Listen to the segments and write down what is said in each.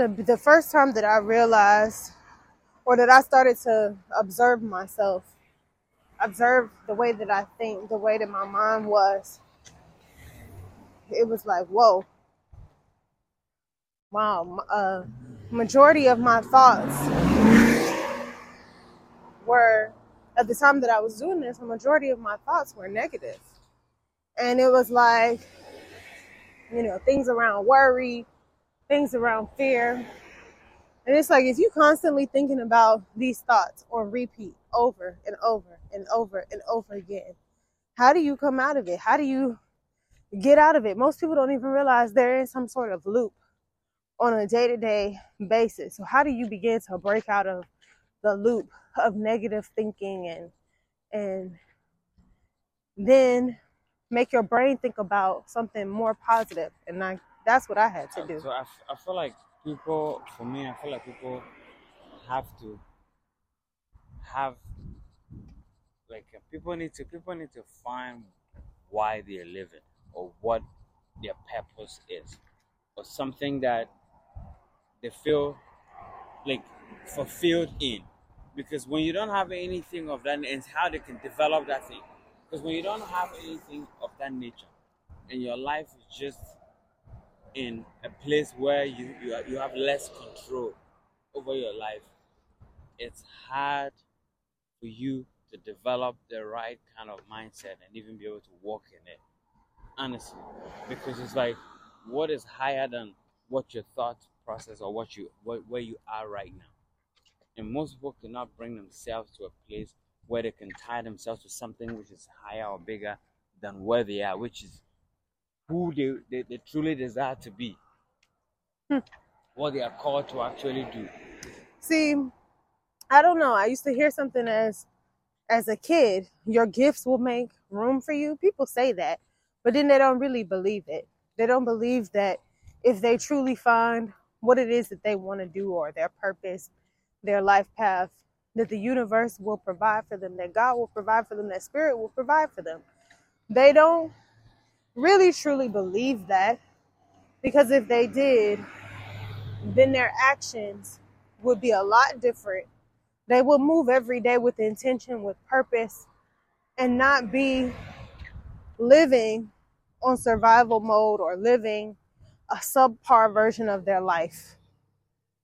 the the first time that I realized or that I started to observe myself, observe the way that I think, the way that my mind was, it was like, whoa, wow. Uh, majority of my thoughts were at the time that I was doing this. A majority of my thoughts were negative, and it was like, you know, things around worry, things around fear, and it's like if you constantly thinking about these thoughts on repeat over and over and over and over again, how do you come out of it? How do you get out of it? Most people don't even realize they're in some sort of loop on a day-to-day basis. So how do you begin to break out of the loop of negative thinking and and then make your brain think about something more positive and like that's what I had to do. So I, f- I feel like people, for me, I feel like people have to have like uh, people need to people need to find why they're living or what their purpose is or something that they feel like fulfilled in because when you don't have anything of that and how they can develop that thing because when you don't have anything of that nature and your life is just in a place where you, you, you have less control over your life, it's hard for you to develop the right kind of mindset and even be able to walk in it. Honestly. Because it's like what is higher than what your thought process or what you what, where you are right now. And most people cannot bring themselves to a place where they can tie themselves to something which is higher or bigger than where they are, which is who they, they, they truly desire to be, Hmm. what they are called to actually do. See, I don't know. I used to hear something as as a kid, your gifts will make room for you. People say that, but then they don't really believe it. They don't believe that if they truly find what it is that they want to do or their purpose, their life path, that the universe will provide for them, that God will provide for them, that spirit will provide for them. They don't really truly believe that because if they did, then their actions would be a lot different. They would move every day with intention, with purpose, and not be living on survival mode or living a subpar version of their life.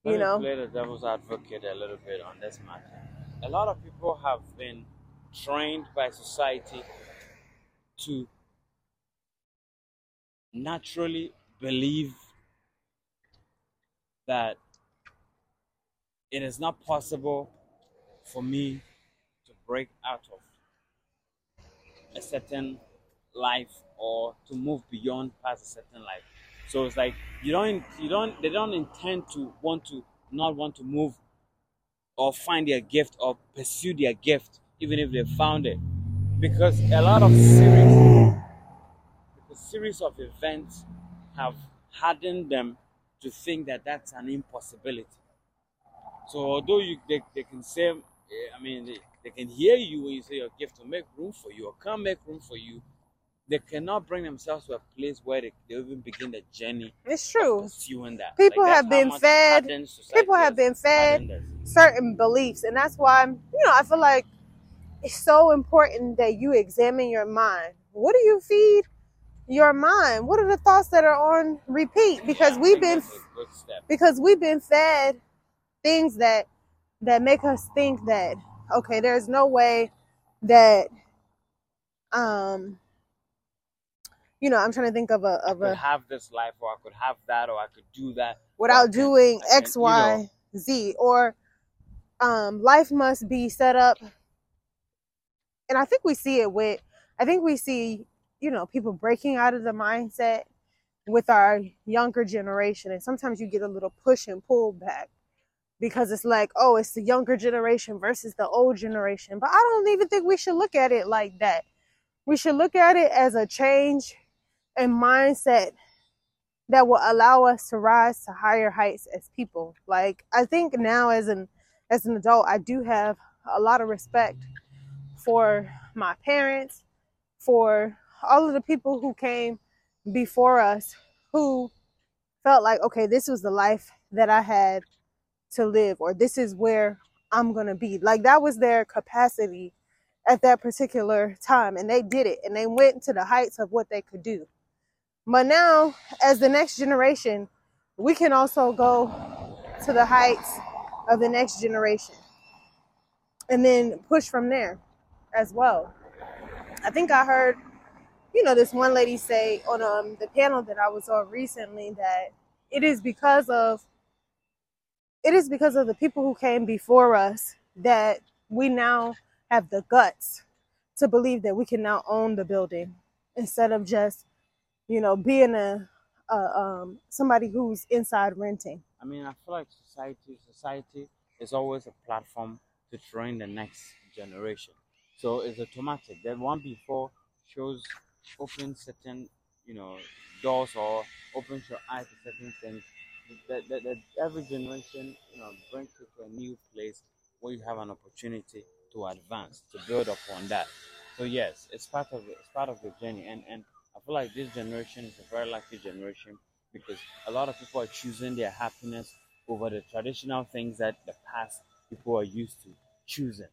You Let know? play the devil's advocate a little bit on this matter. A lot of people have been trained by society to naturally believe that it is not possible for me to break out of a certain life or to move beyond past a certain life. So it's like you don't you don't they don't intend to want to not want to move or find their gift or pursue their gift even if they found it. Because a lot of series series of events have hardened them to think that that's an impossibility. So although you they, they can say, eh, I mean, they, they can hear you when you say your gift will make room for you or can't make room for you, they cannot bring themselves to a place where they, they even begin the journey It's true. pursuing that. People that's have been fed- People have been fed certain beliefs, and that's why you know I feel like it's so important that you examine your mind. What do you feed your mind? What are the thoughts that are on repeat? Because Yeah, we've been that's a good step. because we've been fed things that that make us think that okay there's no way that um you know i'm trying to think of a of a have this life, or I could have that, or I could do that. without can- doing I can, x you y know, z or um life must be set up and i think we see it with i think we see you know people breaking out of the mindset with our younger generation. And sometimes you get a little push and pull back because it's like oh it's the younger generation versus the old generation. But i don't even think we should look at it like that. We should look at it as a change in mindset that will allow us to rise to higher heights as people. Like i think now as an as an adult i do have a lot of respect for my parents for all of the people who came before us who felt like okay this was the life that I had to live or this is where I'm going to be. Like that was their capacity at that particular time and they did it and they went to the heights of what they could do. But now as the next generation, we can also go to the heights of the next generation and then push from there as well. I think I heard, you know, this one lady say on um, the panel that I was on recently that it is because of it is because of the people who came before us that we now have the guts to believe that we can now own the building instead of just, you know, being a, a um, somebody who's inside renting. I mean, I feel like society, society is always a platform to train the next generation. So it's automatic. The one before shows open certain, you know, doors or opens your eyes to certain things. That, that, that every generation, you know, brings you to a new place where you have an opportunity to advance, to build upon that. So yes, it's part of it's part of the journey, and and I feel like this generation is a very lucky generation because a lot of people are choosing their happiness over the traditional things that the past people are used to choosing.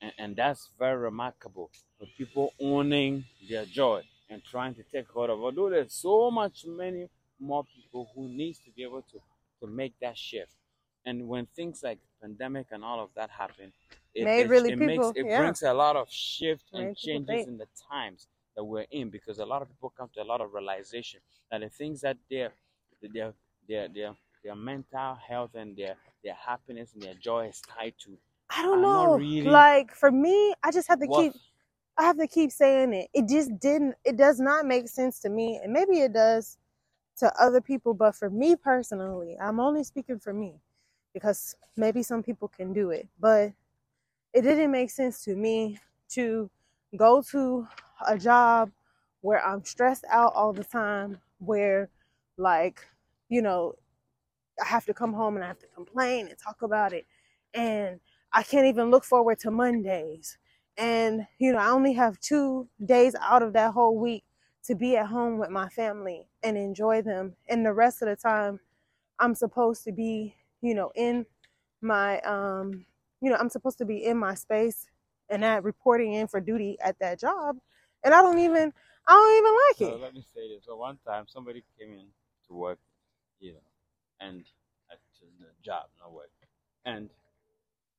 And, and that's very remarkable for people owning their joy and trying to take hold of. Although there's so much many more people who needs to be able to, to make that shift. And when things like pandemic and all of that happen, it, it, really it people- makes it yeah. brings a lot of shift and Made people changes in the times that we're in because a lot of people come to a lot of realization that the things that their their their their their mental health and their their happiness and their joy is tied to I don't know. really- Like for me, I just have to keep I have to keep saying it. It just didn't it does not make sense to me. And maybe it does to other people, but for me personally, I'm only speaking for me because maybe some people can do it. But it didn't make sense to me to go to a job where I'm stressed out all the time, where like, you know, I have to come home and I have to complain and talk about it. And I can't even look forward to Mondays. And, you know, I only have two days out of that whole week to be at home with my family and enjoy them. And the rest of the time, I'm supposed to be, you know, in my, um, you know, I'm supposed to be in my space and at reporting in for duty at that job. And I don't even, I don't even So like it. let me say this. So one time somebody came in to work, you know, and at the job, not work. And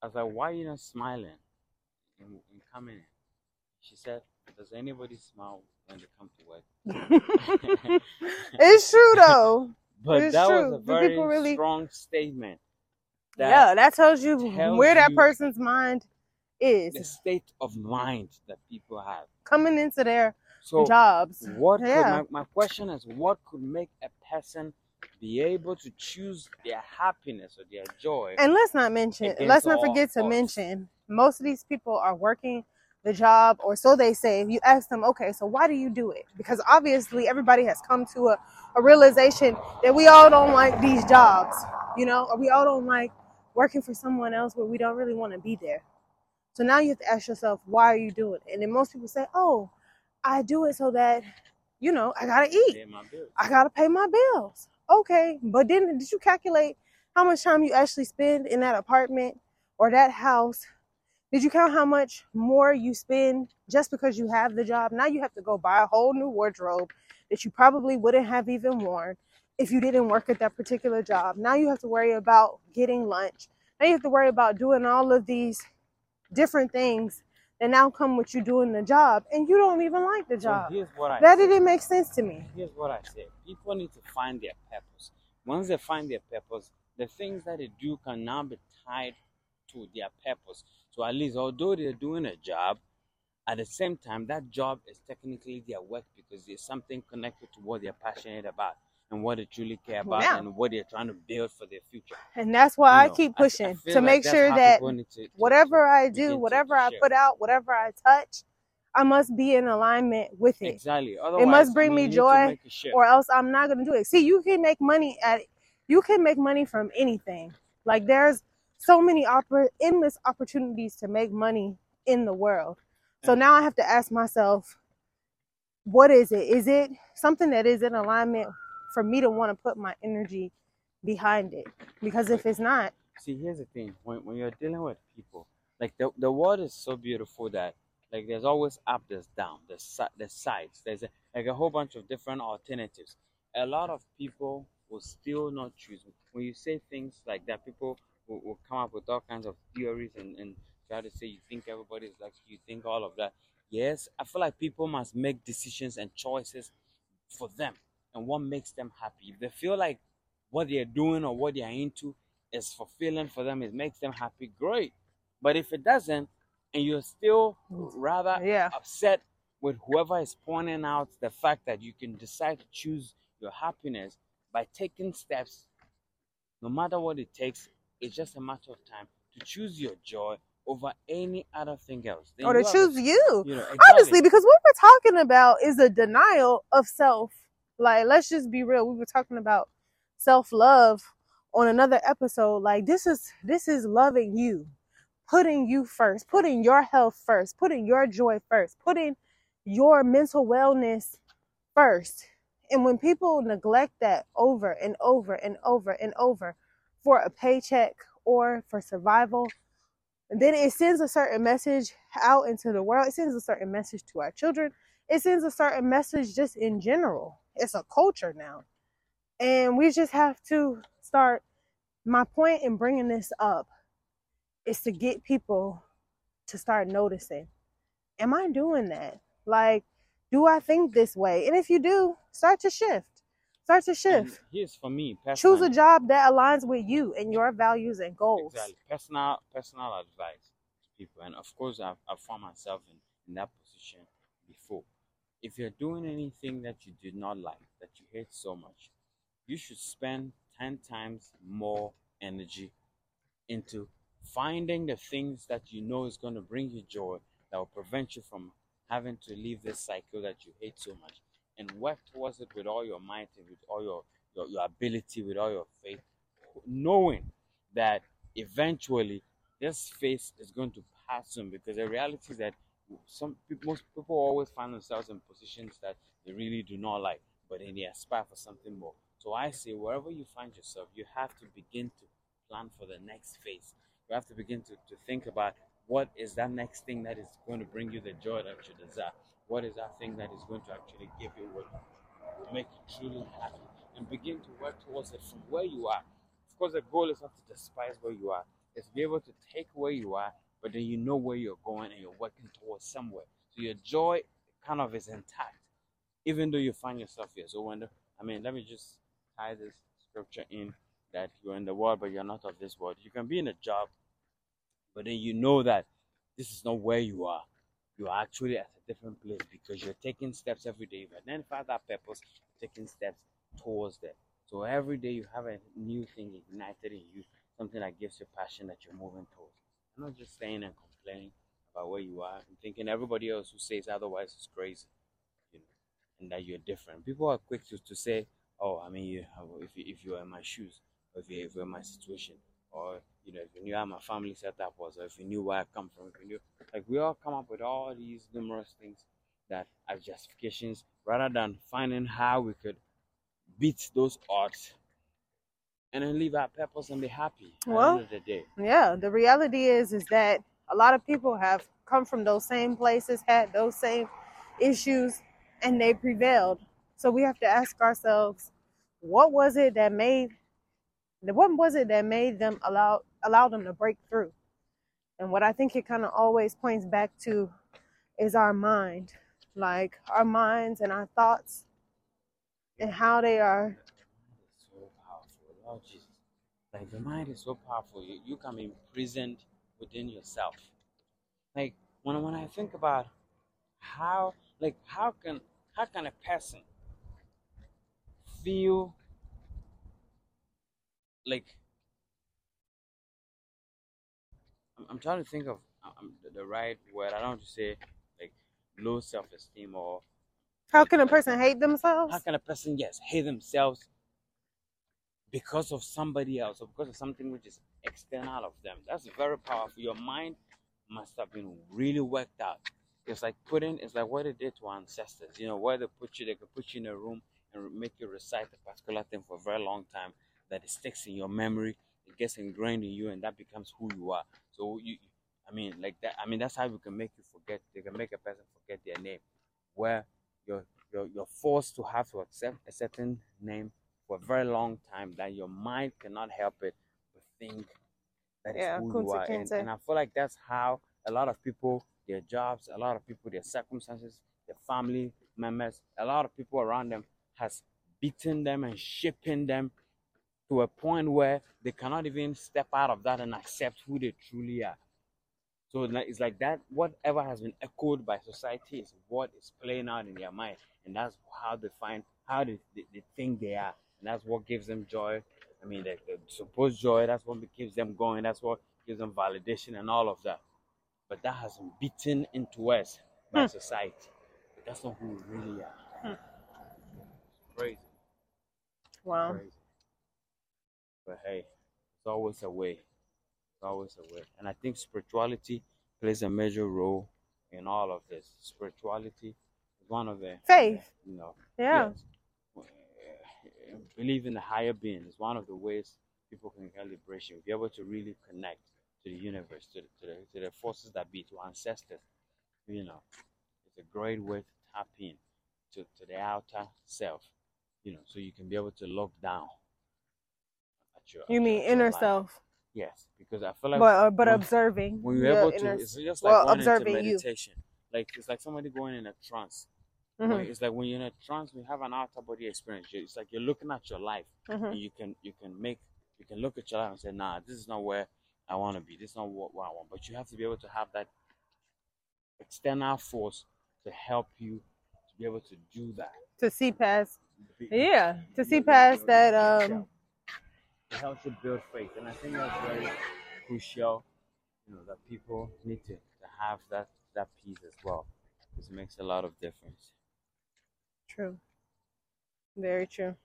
I was like, why are you not smiling in, in coming in? She said, does anybody smile when they come to work? it's true though. but It's that true. was a very really- strong statement. That yeah, that tells you tells where that person's mind is the state of mind that people have. coming into their So jobs. What Yeah. my, my question is what could make a person be able to choose their happiness or their joy? And let's not mention, let's not forget to mention, most of these people are working the job, or so they say. You ask them, okay, so why do you do it? Because obviously everybody has come to a, a realization that we all don't like these jobs, you know, or we all don't like working for someone else where we don't really want to be there. So now you have to ask yourself, why are you doing it? And then most people say, oh, I do it so that, you know, I gotta eat. Pay my bills. I gotta pay my bills. Okay, but then did you calculate how much time you actually spend in that apartment or that house? Did you count how much more you spend just because you have the job? Now you have to go buy a whole new wardrobe that you probably wouldn't have even worn if you didn't work at that particular job. Now you have to worry about getting lunch. Now you have to worry about doing all of these different things that now come with you doing the job and you don't even like the So job. here's what I That say. didn't make sense to me. Here's what I say. People need to find their purpose. Once they find their purpose, the things that they do can now be tied to their purpose. So at least, although they're doing a job, at the same time, that job is technically their work because there's something connected to what they're passionate about and what they truly care about Yeah. and what they're trying to build for their future. And that's why You I know, keep I- I pushing to like make sure that to- to- whatever I do, whatever I put out, whatever I touch, I must be in alignment with it. Exactly. Otherwise, It must bring me to joy make a shift. or else I'm not gonna do it. See, you can make money at you can make money from anything. Like there's so many oppor- endless opportunities to make money in the world. So now I have to ask myself, what is it? Is it something that is in alignment for me to want to put my energy behind it. Because if it's not, See, here's the thing: when when you're dealing with people, like the the world is so beautiful that like there's always up, there's down, there's there's sides, there's a, like a whole bunch of different alternatives. A lot of people will still not choose. When you say things like that, people will, will come up with all kinds of theories and and try to say you think everybody is like you think all of that. Yes, I feel like people must make decisions and choices for them and what makes them happy. If they feel like what they're doing or what they're into is fulfilling for them, it makes them happy, great. But if it doesn't, and you're still rather yeah. upset with whoever is pointing out the fact that you can decide to choose your happiness by taking steps, no matter what it takes, it's just a matter of time to choose your joy over any other thing else. Then Or to you have a- choose you. you know, Honestly, because what we're talking about is a denial of self. Like, let's just be real. We were talking about self love on another episode. Like, this is this is loving you, putting you first, putting your health first, putting your joy first, putting your mental wellness first. And when people neglect that over and over and over and over for a paycheck or for survival, then it sends a certain message out into the world. It sends a certain message to our children. It sends a certain message just in general. It's a culture now. And we just have to start. My point in bringing this up is to get people to start noticing. Am I doing that? Like, do I think this way? And if you do, start to shift. Start to And shift. here's for me Choose a job that aligns with you and your values and goals. Exactly. Personal personal advice to people. And of course I've, I've found myself in, in that position before. If you're doing anything that you did not like, that you hate so much, you should spend ten times more energy into finding the things that you know is going to bring you joy that will prevent you from having to leave this cycle that you hate so much. And work towards it with all your might and with all your, your, your ability, with all your faith, knowing that eventually this phase is going to pass soon because the reality is that some most people always find themselves in positions that they really do not like, but then they aspire for something more. So I say, wherever you find yourself, you have to begin to plan for the next phase. You have to begin to, to think about what is that next thing that is going to bring you the joy that you desire. What is that thing that is going to actually give you what will make you truly happy? And begin to work towards it from where you are. Of course, the goal is not to despise where you are, it's to be able to take where you are, but then you know where you're going and you're working towards somewhere. So your joy kind of is intact, even though you find yourself here. So when the, I mean, let me just tie this scripture in that you're in the world, but you're not of this world. You can be in a job, but then you know that this is not where you are. You are actually at a different place because you're taking steps every day. You've identified that purpose, taking steps towards that. So every day you have a new thing ignited in you, something that gives you passion that you're moving towards. You're not just staying and complaining about where you are and thinking everybody else who says otherwise is crazy, you know, and that you're different. People are quick to, to say, "Oh, I mean, you, if you, if you are in my shoes, or if you you're in my situation, or you know, if you knew how my family setup was, or if you knew where I come from, if you knew, like we all come up with all these numerous things that as justifications, rather than finding how we could beat those odds and then leave our purpose and be happy at Well, the end of the day. yeah the reality is is that a lot of people have come from those same places had those same issues and they prevailed so we have to ask ourselves what was it that made what was it that made them allow allow them to break through and what i think it kind of always points back to is our mind like our minds and our thoughts and how they are It's so powerful, Lord Jesus. Like the mind is so powerful. You, you can be imprisoned within yourself. Like when when I think about how like how can how can a person feel like I'm, I'm trying to think of um, the, the right word. I don't want to say like low self esteem or how can a person hate themselves how can a person yes hate themselves because of somebody else or because of something which is external of them that's very powerful your mind must have been really worked out it's like putting it's like what they did to ancestors you know where they put you they could put you in a room and make you recite a particular thing for a very long time that it sticks in your memory. It gets ingrained in you, and that becomes who you are. So you, I mean, like that. I mean, that's how we can make you forget. They can make a person forget their name, where you're you're, you're forced to have to accept a certain name for a very long time that your mind cannot help it but think that Yeah, who you are. And, and I feel like that's how a lot of people, their jobs, a lot of people, their circumstances, their family members, a lot of people around them has beaten them and shaping them to a point where they cannot even step out of that and accept who they truly are. So it's like- that. Whatever has been echoed by society is what is playing out in their mind, and that's how they find how they, they, they think they are, that's what gives them joy. I mean, the, the supposed joy. That's what keeps them going. That's what gives them validation and all of that. But that has been beaten into us by Hmm. society. But that's not who we really are. Hmm. Crazy, Wow. crazy. But hey, it's always a way. It's always a way. And I think spirituality plays a major role in all of this. Spirituality is one of the Faith. You know. Yeah. yes. Believe in the higher being is one of the ways people can get liberation. Be able to really connect to the universe, to the, to the, to the forces that be, to ancestors. You know, it's a great way to tap in to, to the outer self. You know, so you can be able to look down. At your, You mean your- at your inner life. self, Yes, because I feel like but uh, but when- observing. when you're able to, inner- it's just like well, going observing into you. meditation. Like it's like somebody going in a trance. Mhm, It's like when you're in a trance, we have an outer body experience. It's like you're looking at your life, mhm. and you can you can make you can look at your life and say, "Nah, this is not where I want to be. This is not what, what I want." But you have to be able to have that external force to help you to be able to do that. To see past. Yeah. To see past that. Um. it helps you build faith, and I think that's very crucial. You know that people need to, to have that that piece as well, because it makes a lot of difference. True. Very true.